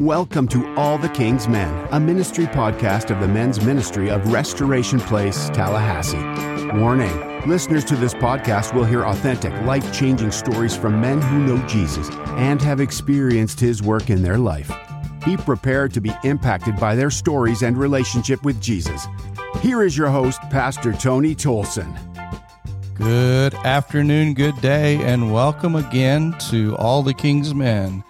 Welcome to All the King's Men, a ministry podcast of the men's ministry of Restoration Place, Tallahassee. Warning listeners to this podcast will hear authentic, life changing stories from men who know Jesus and have experienced his work in their life. Be prepared to be impacted by their stories and relationship with Jesus. Here is your host, Pastor Tony Tolson. Good afternoon, good day, and welcome again to All the King's Men.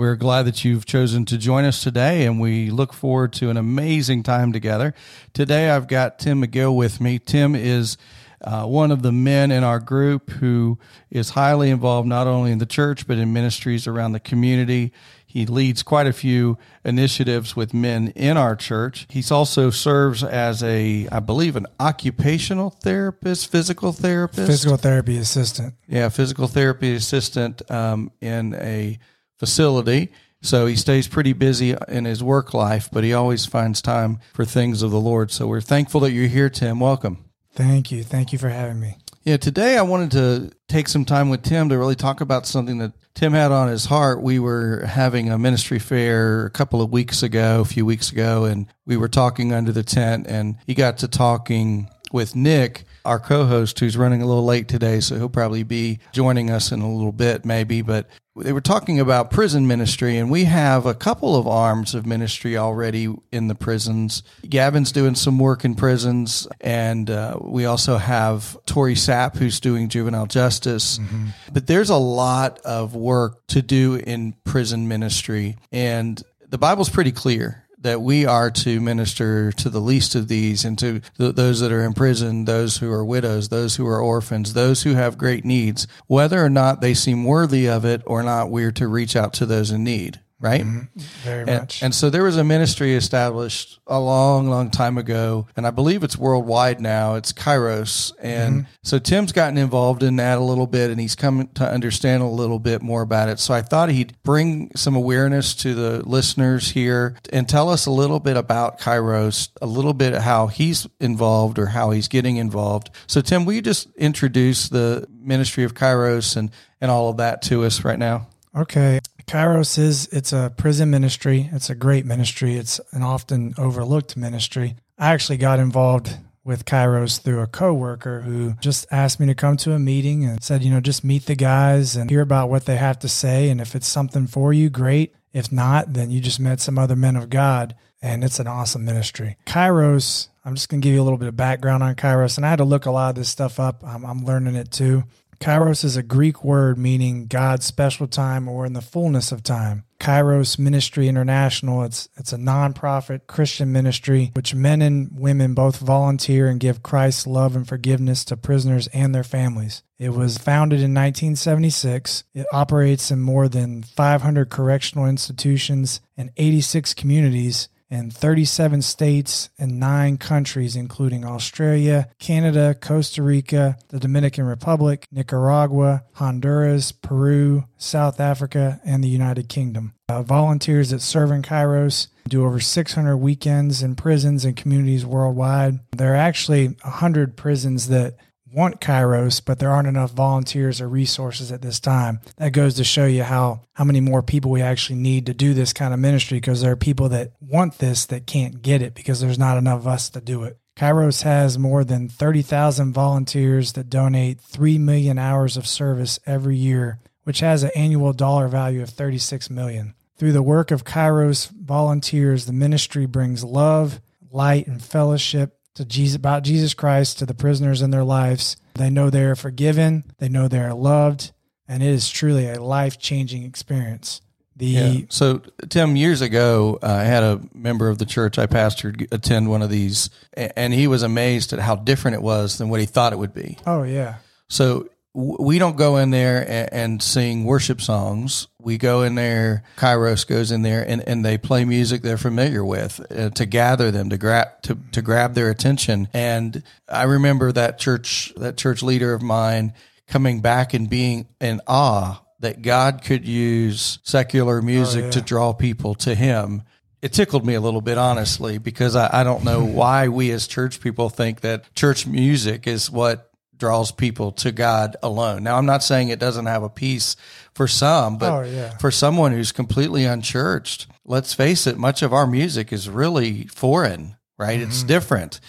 We're glad that you've chosen to join us today, and we look forward to an amazing time together. Today, I've got Tim McGill with me. Tim is uh, one of the men in our group who is highly involved not only in the church, but in ministries around the community. He leads quite a few initiatives with men in our church. He's also serves as a, I believe, an occupational therapist, physical therapist, physical therapy assistant. Yeah, physical therapy assistant um, in a facility. So he stays pretty busy in his work life, but he always finds time for things of the Lord. So we're thankful that you're here, Tim. Welcome. Thank you. Thank you for having me. Yeah, today I wanted to take some time with Tim to really talk about something that Tim had on his heart. We were having a ministry fair a couple of weeks ago, a few weeks ago, and we were talking under the tent, and he got to talking with Nick, our co-host, who's running a little late today, so he'll probably be joining us in a little bit, maybe. But they were talking about prison ministry, and we have a couple of arms of ministry already in the prisons. Gavin's doing some work in prisons, and uh, we also have Tori Sapp, who's doing juvenile justice. Mm-hmm. But there's a lot of work to do in prison ministry, and the Bible's pretty clear that we are to minister to the least of these and to th- those that are in prison, those who are widows, those who are orphans, those who have great needs, whether or not they seem worthy of it or not, we're to reach out to those in need right? Mm-hmm. Very and, much. And so there was a ministry established a long, long time ago, and I believe it's worldwide now. It's Kairos. And mm-hmm. so Tim's gotten involved in that a little bit, and he's come to understand a little bit more about it. So I thought he'd bring some awareness to the listeners here and tell us a little bit about Kairos, a little bit how he's involved or how he's getting involved. So, Tim, will you just introduce the ministry of Kairos and, and all of that to us right now? Okay. Kairos is it's a prison ministry. It's a great ministry. It's an often overlooked ministry. I actually got involved with Kairos through a coworker who just asked me to come to a meeting and said, you know, just meet the guys and hear about what they have to say and if it's something for you, great. If not, then you just met some other men of God and it's an awesome ministry. Kairos, I'm just going to give you a little bit of background on Kairos and I had to look a lot of this stuff up. I'm, I'm learning it too. Kairos is a Greek word meaning God's special time or in the fullness of time. Kairos Ministry International, it's it's a nonprofit Christian ministry which men and women both volunteer and give Christ's love and forgiveness to prisoners and their families. It was founded in 1976. It operates in more than 500 correctional institutions and 86 communities in 37 states and nine countries, including Australia, Canada, Costa Rica, the Dominican Republic, Nicaragua, Honduras, Peru, South Africa, and the United Kingdom. Uh, volunteers that serve in Kairos do over 600 weekends in prisons and communities worldwide. There are actually 100 prisons that want Kairos, but there aren't enough volunteers or resources at this time. That goes to show you how how many more people we actually need to do this kind of ministry because there are people that want this that can't get it because there's not enough of us to do it. Kairos has more than 30,000 volunteers that donate 3 million hours of service every year, which has an annual dollar value of 36 million. Through the work of Kairos volunteers, the ministry brings love, light, and fellowship to Jesus about Jesus Christ to the prisoners in their lives. They know they are forgiven, they know they are loved, and it is truly a life changing experience. The yeah. so Tim years ago, uh, I had a member of the church I pastored attend one of these, and he was amazed at how different it was than what he thought it would be. Oh yeah. So we don't go in there and, and, sing worship songs. We go in there, Kairos goes in there and, and they play music they're familiar with uh, to gather them, to grab, to, to grab their attention. And I remember that church, that church leader of mine coming back and being in awe that God could use secular music oh, yeah. to draw people to him it tickled me a little bit, honestly, because I, I, don't know why we as church people think that church music is what draws people to God alone. Now, I'm not saying it doesn't have a piece for some, but oh, yeah. for someone who's completely unchurched, let's face it, much of our music is really foreign, right? It's mm-hmm. different.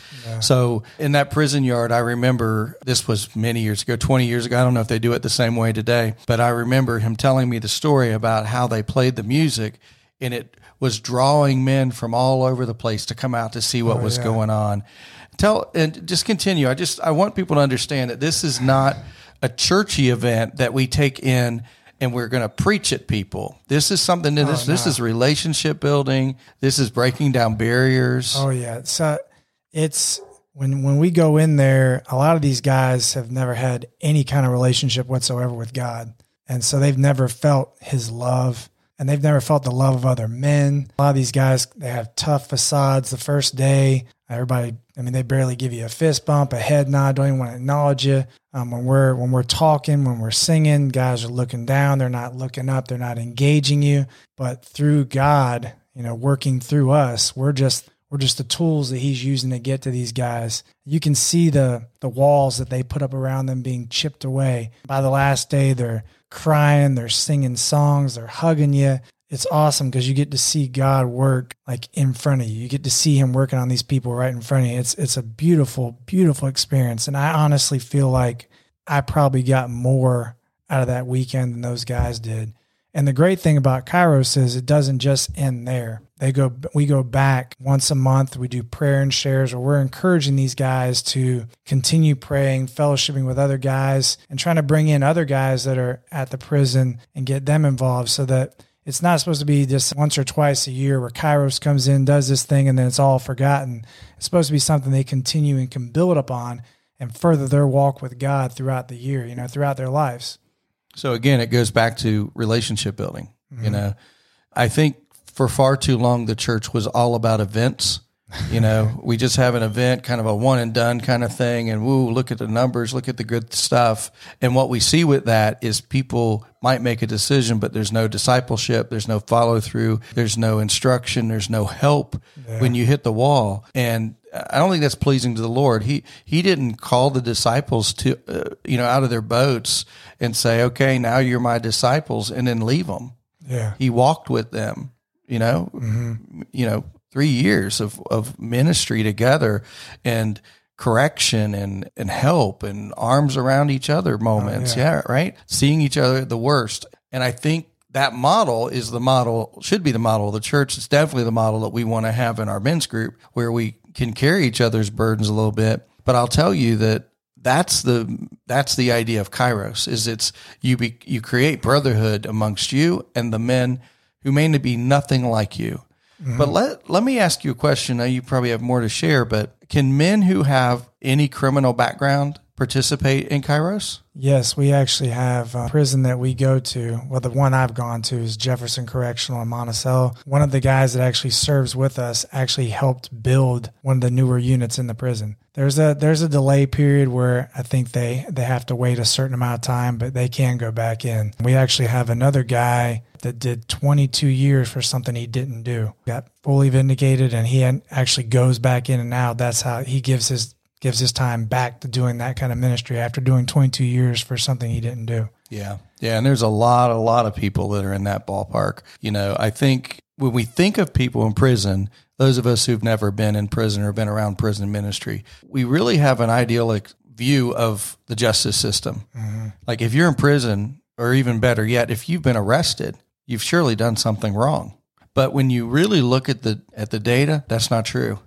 So in that prison yard, I remember this was many years ago, 20 years ago. I don't know if they do it the same way today, but I remember him telling me the story about how they played the music and it was drawing men from all over the place to come out to see what oh, was yeah. going on. Tell and just continue. I just I want people to understand that this is not a churchy event that we take in and we're going to preach at people. This is something that oh, this this is relationship building. This is breaking down barriers. Oh yeah. So uh, it's when when we go in there, a lot of these guys have never had any kind of relationship whatsoever with God. And so they've never felt his love and they've never felt the love of other men. A lot of these guys they have tough facades the first day. Everybody I mean they barely give you a fist bump, a head nod, don't even want to acknowledge you. Um, when we're when we're talking, when we're singing, guys are looking down, they're not looking up, they're not engaging you. But through God, you know, working through us, we're just we're just the tools that he's using to get to these guys. You can see the the walls that they put up around them being chipped away. By the last day, they're crying, they're singing songs, they're hugging you. It's awesome because you get to see God work like in front of you. You get to see him working on these people right in front of you. It's it's a beautiful, beautiful experience. And I honestly feel like I probably got more out of that weekend than those guys did. And the great thing about Kairos is it doesn't just end there. They go we go back once a month. We do prayer and shares where we're encouraging these guys to continue praying, fellowshipping with other guys, and trying to bring in other guys that are at the prison and get them involved so that it's not supposed to be just once or twice a year where Kairos comes in, does this thing, and then it's all forgotten. It's supposed to be something they continue and can build upon and further their walk with God throughout the year, you know, throughout their lives. So again, it goes back to relationship building. You mm-hmm. know, I think for far too long the church was all about events. You know, we just have an event, kind of a one and done kind of thing, and woo, look at the numbers, look at the good stuff. And what we see with that is people might make a decision, but there's no discipleship, there's no follow through, there's no instruction, there's no help when you hit the wall. And I don't think that's pleasing to the Lord. He he didn't call the disciples to uh, you know out of their boats and say, "Okay, now you're my disciples," and then leave them. Yeah. He walked with them. You know, you know, three years of of ministry together and correction and and help and arms around each other oh, moments. yeah. right. Seeing each other at the worst, and I think that model is the model should be the model of the church. It's definitely the model that we want to have in our men's group where we can carry each other's burdens a little bit. But I'll tell you that that's the that's the idea of kairos is it's you be you create brotherhood amongst you and the men who may not be nothing like you but mm-hmm. let let me ask you a question now you probably have more to share but can men who have any criminal background participate in kairos Yes, we actually have a prison that we go to. Well, the one I've gone to is Jefferson Correctional in Monticello. One of the guys that actually serves with us actually helped build one of the newer units in the prison. There's a there's a delay period where I think they they have to wait a certain amount of time, but they can go back in. We actually have another guy that did 22 years for something he didn't do. Got fully vindicated, and he actually goes back in and out. That's how he gives his gives his time back to doing that kind of ministry after doing 22 years for something he didn't do. Yeah. Yeah. And there's a lot, a lot of people that are in that ballpark. You know, I think when we think of people in prison, those of us who've never been in prison or been around prison ministry, we really have an idyllic view of the justice system. Mm-hmm. Like if you're in prison, or even better yet, if you've been arrested, you've surely done something wrong. But when you really look at the at the data, that's not true.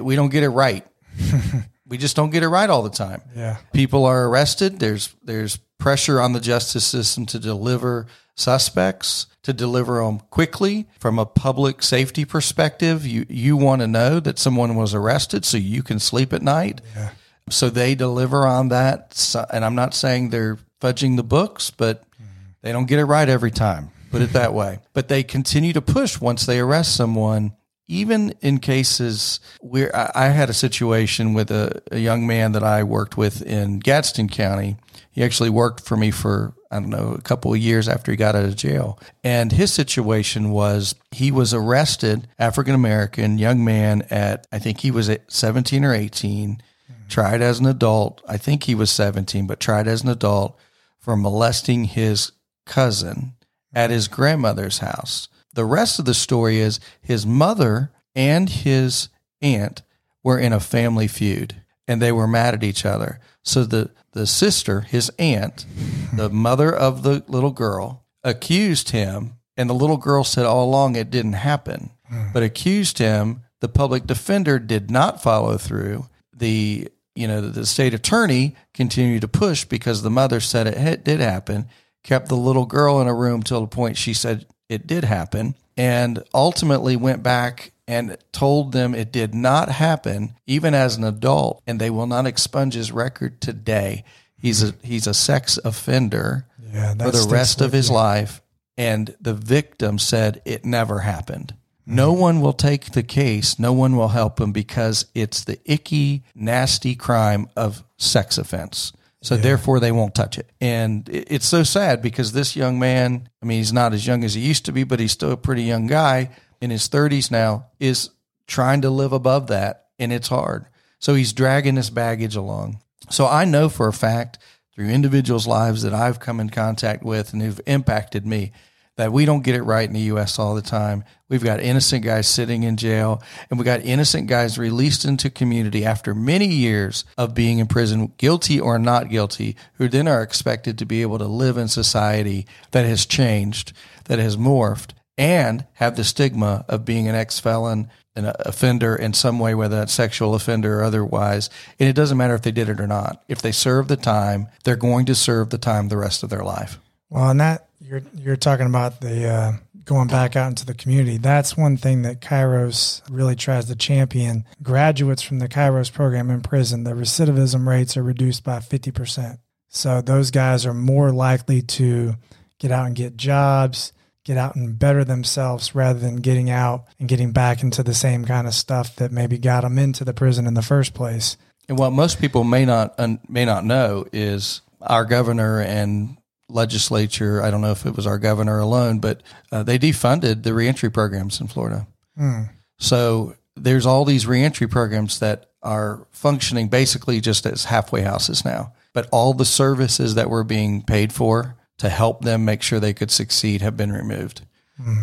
We don't get it right. we just don't get it right all the time. Yeah. People are arrested. There's there's pressure on the justice system to deliver suspects, to deliver them quickly from a public safety perspective. You you want to know that someone was arrested so you can sleep at night. So they deliver on that. And I'm not saying they're fudging the books, but mm-hmm. they don't get it right every time. Put it that way. But they continue to push once they arrest someone even in cases where I I had a situation with a, a young man that I worked with in Gadsden County. He actually worked for me for, I don't know, a couple of years after he got out of jail. And his situation was he was arrested, African American young man at, I think he was 17 or 18, tried as an adult. I think he was 17, but tried as an adult for molesting his cousin at his grandmother's house. the rest of the story is his mother and his aunt were in a family feud and they were mad at each other. So the, the sister, his aunt, the mother of the little girl, accused him. And the little girl said all along it didn't happen, hmm. but accused him. The public defender did not follow through. The you know the state attorney continued to push because the mother said it did happen. Kept the little girl in a room till the point she said it did happen, and ultimately went back and told them it did not happen, even as an adult, and they will not expunge his record today. He's a he's a sex offender Yeah, for the rest of his you. life. And the victim said it never happened. No one will take the case. No one will help him because it's the icky, nasty crime of sex offense. So therefore, they won't touch it. And it- it's so sad because this young man, I mean, he's not as young as he used to be, but he's still a pretty young guy in his 30s now, is trying to live above that. And it's hard. So he's dragging this baggage along. So I know for a fact through individuals' lives that I've come in contact with and who've impacted me that we don't get it right in the US all the time. We've got innocent guys sitting in jail and we got innocent guys released into community after many years of being in prison, guilty or not guilty, who then are expected to be able to live in society that has changed, that has morphed and have the stigma of being an ex-felon an offender in some way, whether that's sexual offender or otherwise. And it doesn't matter if they did it or not. If they serve the time, they're going to serve the time the rest of their life. Well, and that you're you're talking about the uh, going back out into the community. That's one thing that Kairos really tries to champion. Graduates from the Kairos program in prison, the recidivism rates are reduced by fifty percent. So those guys are more likely to get out and get jobs, get out and better themselves rather than getting out and getting back into the same kind of stuff that maybe got them into the prison in the first place. And what most people may not may not know is our governor and legislature. I don't know if it was our governor alone, but uh, they defunded the reentry programs in Florida. So there's all these reentry programs that are functioning basically just as halfway houses now. But all the services that were being paid for to help them make sure they could succeed have been removed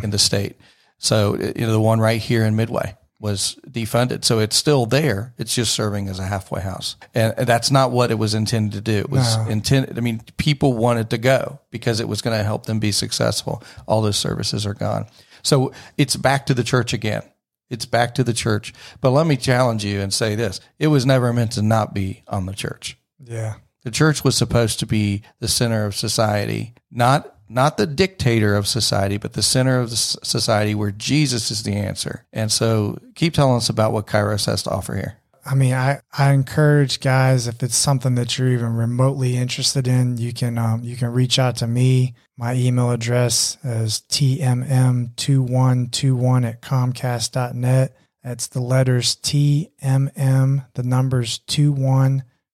in the state. So you know the one right here in Midway was defunded. So it's still there. It's just serving as a halfway house. And that's not what it was intended to do. It was No. intended I mean people wanted to go because it was going to help them be successful. All those services are gone. So it's back to the church again. It's back to the church. But let me challenge you and say this. It was never meant to not be on the church. Yeah. The church was supposed to be the center of society, not not the dictator of society, but the center of the society where Jesus is the answer. And so, keep telling us about what Kairos has to offer here. I mean, I, I encourage guys if it's something that you're even remotely interested in, you can um, you can reach out to me. My email address is tmm2121 at comcast.net. That's the letters TMM, the numbers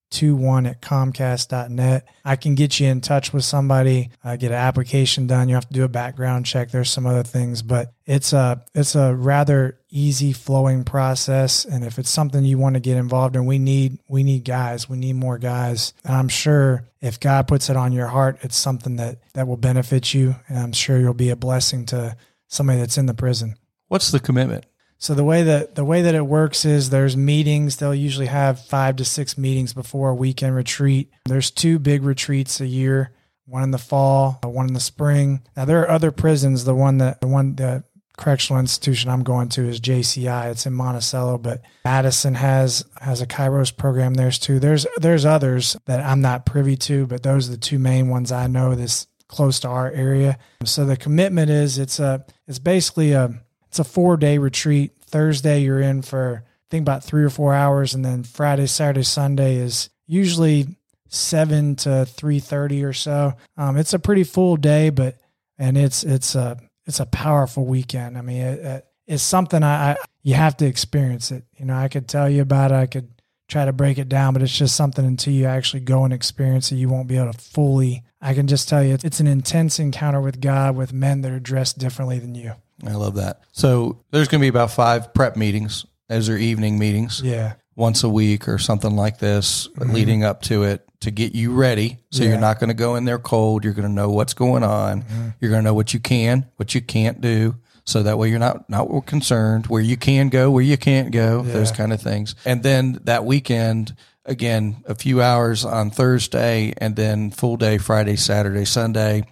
2121 at comcast.net. I can get you in touch with somebody, uh, get an application done. You have to do a background check. There's some other things, but it's a it's a rather easy flowing process. And if it's something you want to get involved in, we need we need guys. We need more guys. And I'm sure if God puts it on your heart, it's something that that will benefit you. And I'm sure you'll be a blessing to somebody that's in the prison. What's the commitment? So the way that the way that it works is there's meetings. They'll usually have five to six meetings before a weekend retreat. There's two big retreats a year, one in the fall, one in the spring. Now there are other prisons. The one that the one the correctional institution I'm going to is JCI. It's in Monticello, but Madison has has a Kairos program there's too. There's there's others that I'm not privy to, but those are the two main ones I know this close to our area. So the commitment is it's a it's basically a it's a four day retreat. Thursday you're in for I think about three or four hours, and then Friday, Saturday, Sunday is usually seven to three thirty or so. Um, it's a pretty full day, but and it's it's a it's a powerful weekend. I mean, it, it, it's something I, I you have to experience it. You know, I could tell you about it. I could try to break it down, but it's just something until you actually go and experience it, you won't be able to fully. I can just tell you, it's, it's an intense encounter with God with men that are dressed differently than you. I love that. So, there's going to be about five prep meetings. Those are evening meetings. Yeah. once a week or something like this mm-hmm. leading up to it to get you ready. So Yeah. you're not going to go in there cold. You're going to know what's going on. Mm-hmm. You're going to know what you can, what you can't do. So that way you're not not concerned where you can go, where you can't go, those kind of things. And then that weekend, again, a few hours on Thursday, and then full day Friday, Saturday, Sunday.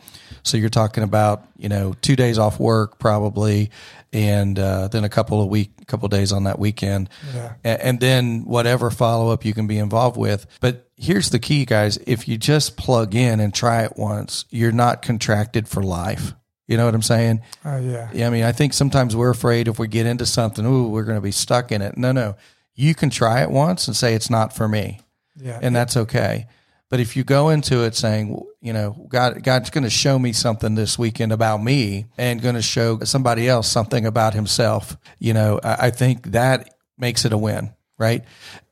So you're talking about you know two days off work probably, and uh, then a couple of week, couple of days on that weekend, Yeah. A- and then whatever follow up you can be involved with. But here's the key, guys: if you just plug in and try it once, you're not contracted for life. You know what I'm saying? Oh yeah. Yeah, I mean, I think sometimes we're afraid if we get into something, ooh, we're going to be stuck in it. No, no. You can try it once and say it's not for me, Yeah. and that's okay. But if you go into it saying, you know, God, God's going to show me something this weekend about me, and going to show somebody else something about Himself, you know, I, I think that makes it a win, right?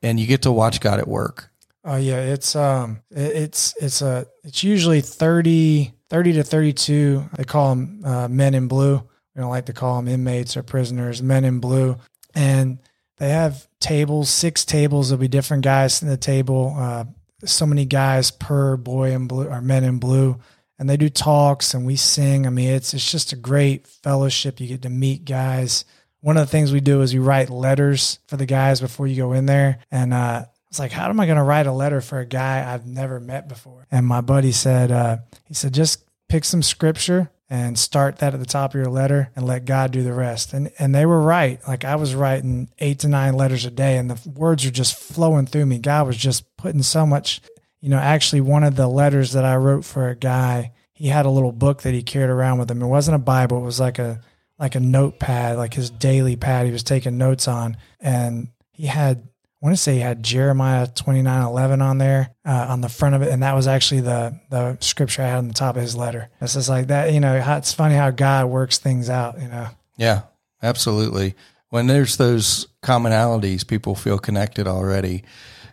And you get to watch God at work. Oh yeah, it's um, it- it's it's a it's usually 30, 30 to thirty two. They call them uh, men in blue. We don't like to call them inmates or prisoners. Men in blue, and they have tables, six tables. There'll be different guys in the table. Uh, so many guys per boy in blue or men in blue, and they do talks and we sing. I mean, it's it's just a great fellowship. You get to meet guys. One of the things we do is we write letters for the guys before you go in there, and uh, it's like, how am I going to write a letter for a guy I've never met before? And my buddy said, uh, he said, just pick some scripture and start that at the top of your letter and let God do the rest. And and they were right. Like I was writing eight to nine letters a day, and the words were just flowing through me. God was just putting so much. You know, actually, one of the letters that I wrote for a guy, he had a little book that he carried around with him. It wasn't a Bible. It was like a like a notepad, like his daily pad he was taking notes on. And he had, want to say he had Jeremiah 29 11 on there uh, on the front of it. And that was actually the, the scripture I had on the top of his letter. It's just like that, you know, it's funny how God works things out, you know. Yeah, absolutely. When there's those commonalities, people feel connected already.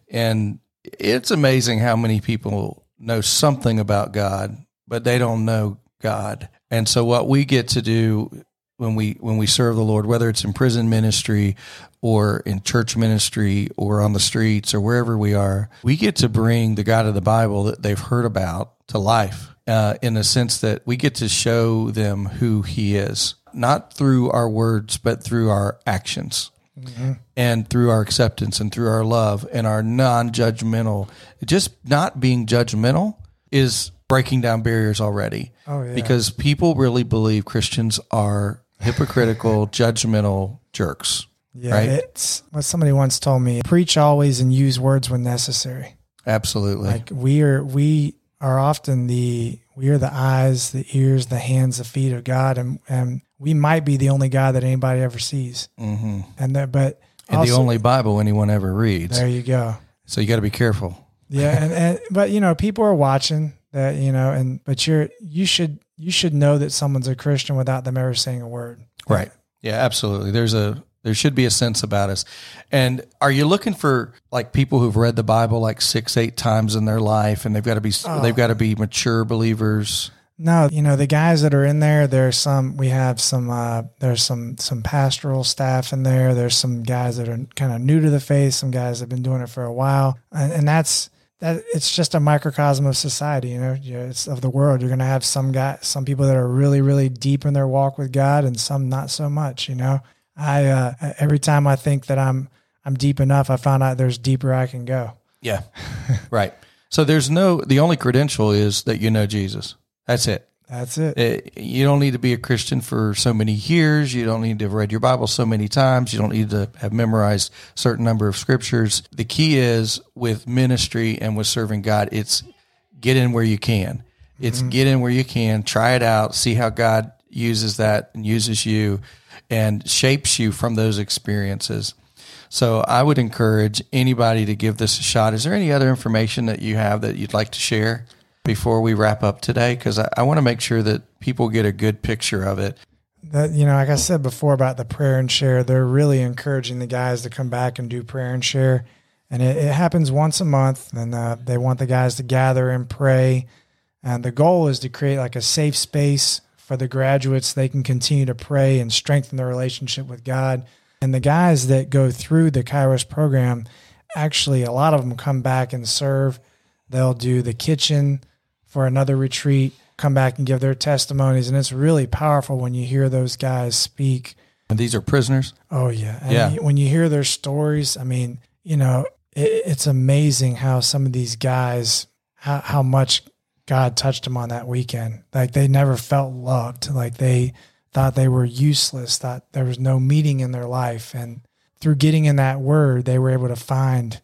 And it's amazing how many people know something about God, but they don't know God. And so what we get to do when we when we serve the Lord, whether it's in prison ministry or in church ministry or on the streets or wherever we are, we get to bring the God of the Bible that they've heard about to life uh, in the sense that we get to show them who He is, not through our words, but through our actions. And through our acceptance and through our love and our non-judgmental. Just not being judgmental is breaking down barriers already. Oh, yeah. because people really believe christians are hypocritical judgmental jerks Yeah. Right. It's what somebody once told me preach always and use words when necessary. absolutely Like we are, we are often the, we are the eyes, the ears, the hands, the feet of God. And, and we might be the only God that anybody ever sees. hmm And that, but and the only bible anyone ever reads there you go. so you got to be careful Yeah, and, and but you know, people are watching that, you know, and but you're you should you should know that someone's a Christian without them ever saying a word. Right. Yeah, absolutely. There's a there should be a sense about us. And are you looking for like people who've read the Bible like six, eight times in their life, and they've got to be Oh. they've got to be mature believers? No, you know, the guys that are in there, there's some we have some uh there's some some pastoral staff in there. There's some guys that are kind of new to the faith, some guys that have been doing it for a while. And, and that's that it's just a microcosm of society, you know, it's of the world. You're gonna have some guy some people that are really, really deep in their walk with God and some not so much, you know. I uh every time I think that I'm I'm deep enough, I find out there's deeper I can go. Yeah. right. So there's no the only credential is that you know Jesus. That's it. That's it. Uh, You don't need to be a Christian for so many years. You don't need to have read your Bible so many times. You don't need to have memorized a certain number of scriptures. The key is with ministry and with serving God, it's get in where you can. It's get in where you can, try it out, see how God uses that and uses you and shapes you from those experiences. So I would encourage anybody to give this a shot. Is there any other information that you have that you'd like to share before we wrap up today? Because I, I want to make sure that people get a good picture of it. that you know, like I said before about the prayer and share, they're really encouraging the guys to come back and do prayer and share, and it, it happens once a month. And uh, they want the guys to gather and pray, and the goal is to create like a safe space for the graduates. They can continue to pray and strengthen their relationship with God. And the guys that go through the Kairos program, actually, a lot of them come back and serve. They'll do the kitchen for another retreat come back and give their testimonies. And it's really powerful when you hear those guys speak. And these are prisoners. Oh yeah, and Yeah. When you hear their stories, I mean, you know, it, it's amazing how some of these guys, how, how much God touched them on that weekend. Like they never felt loved. Like they thought they were useless. Thought there was no meaning in their life. And through getting in that word, they were able to find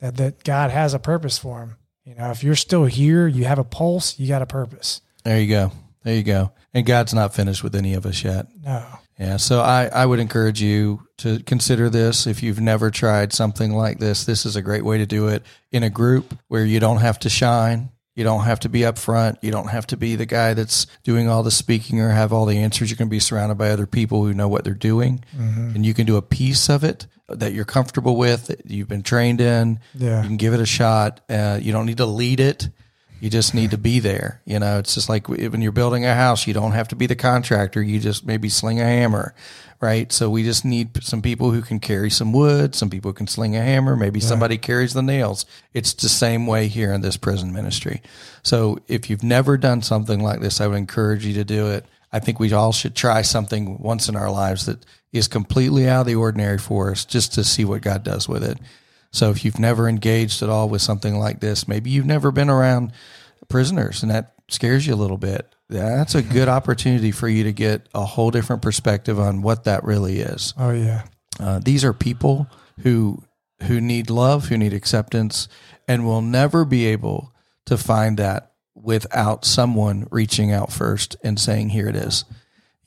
that that God has a purpose for them. You know, if you're still here, you have a pulse, you got a purpose. There you go. There you go. And God's not finished with any of us yet. No. Yeah. So I, I would encourage you to consider this. If you've never tried something like this, this is a great way to do it in a group where you don't have to shine. You don't have to be up front. You don't have to be the guy that's doing all the speaking or have all the answers. You can be surrounded by other people who know what they're doing and you can do a piece of it that you're comfortable with, that you've been trained in. Yeah. You can give it a shot. Uh, you don't need to lead it. You just need to be there. You know, it's just like when you're building a house, you don't have to be the contractor. You just maybe sling a hammer, right? So we just need some people who can carry some wood, some people who can sling a hammer, maybe somebody carries the nails. It's the same way here in this prison ministry. So if you've never done something like this, I would encourage you to do it. I think we all should try something once in our lives that is completely out of the ordinary for us just to see what God does with it. So if you've never engaged at all with something like this, maybe you've never been around prisoners and that scares you a little bit. That's a good opportunity for you to get a whole different perspective on what that really is. Oh yeah. Uh, these are people who who need love, who need acceptance, and will never be able to find that without someone reaching out first and saying, "Here it is."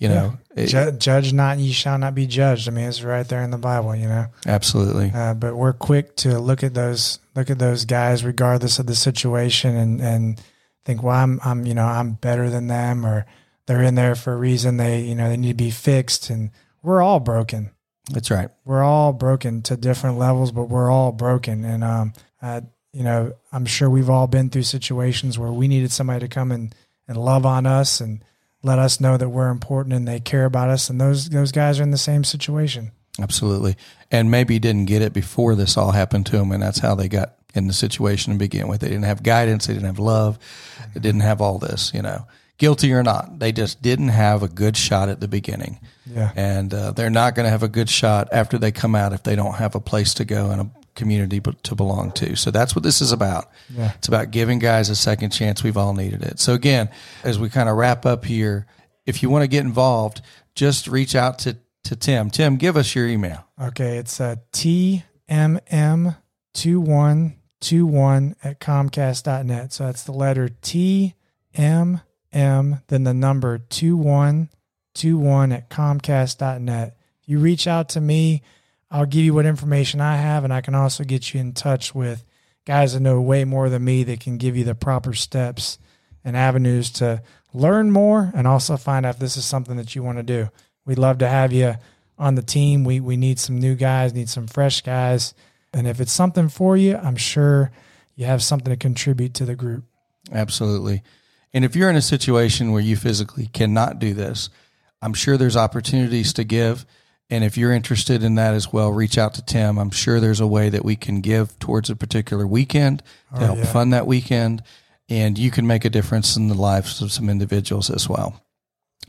You know, it- Ju- judge not, ye shall not be judged. I mean, it's right there in the Bible, you know. absolutely. Uh, but we're quick to look at those look at those guys, regardless of the situation, and and think, well, I'm I'm you know I'm better than them, or they're in there for a reason. They you know they need to be fixed, and we're all broken. That's right. We're all broken to different levels, but we're all broken. And um, uh, you know, I'm sure we've all been through situations where we needed somebody to come and and love on us and let us know that we're important and they care about us. And those those guys are in the same situation. Absolutely. And maybe didn't get it before this all happened to them, and that's how they got in the situation to begin with. They didn't have guidance, they didn't have love, they didn't have all this, you know. Guilty or not, they just didn't have a good shot at the beginning. Yeah. And uh, they're not going to have a good shot after they come out if they don't have a place to go and a community to belong to. So that's what this is about. Yeah. It's about giving guys a second chance. We've all needed it. So again, as we kind of wrap up here, if you want to get involved, just reach out to, to Tim. Tim, give us your email. Okay, it's uh, TMM2121 at Comcast.net. So that's the letter TMM, then the number 2121 at Comcast.net. You reach out to me, I'll give you what information I have, and I can also get you in touch with guys that know way more than me that can give you the proper steps and avenues to learn more and also find out if this is something that you want to do. We'd love to have you on the team. We we need some new guys, need some fresh guys. And if it's something for you, I'm sure you have something to contribute to the group. Absolutely. And if you're in a situation where you physically cannot do this, I'm sure there's opportunities to give. And if you're interested in that as well, reach out to Tim. I'm sure there's a way that we can give towards a particular weekend to help yeah. fund that weekend. And you can make a difference in the lives of some individuals as well.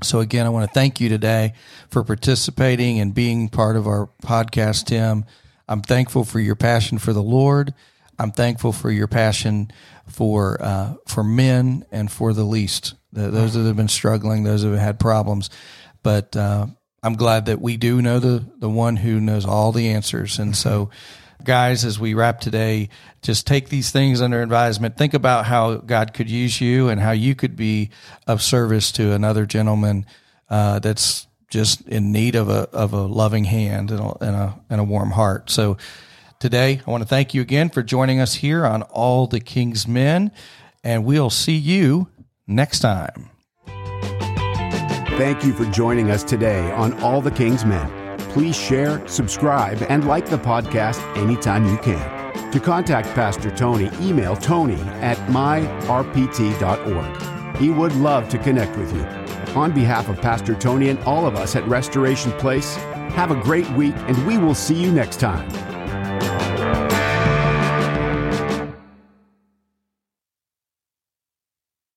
So again, I want to thank you today for participating and being part of our podcast, Tim. I'm thankful for your passion for the Lord. I'm thankful for your passion for uh, for men and for the least, the, those that have been struggling, those that have had problems. But uh, I'm glad that we do know the the one who knows all the answers. And so, guys, as we wrap today, just take these things under advisement. Think about how God could use you and how you could be of service to another gentleman uh, that's just in need of a of a loving hand and a, and a and a warm heart. So today, I want to thank you again for joining us here on All the King's Men, and we'll see you next time. Thank you for joining us today on All the King's Men. Please share, subscribe, and like the podcast anytime you can. To contact Pastor Tony, email tony at myrpt.org. He would love to connect with you. On behalf of Pastor Tony and all of us at Restoration Place, have a great week, and we will see you next time.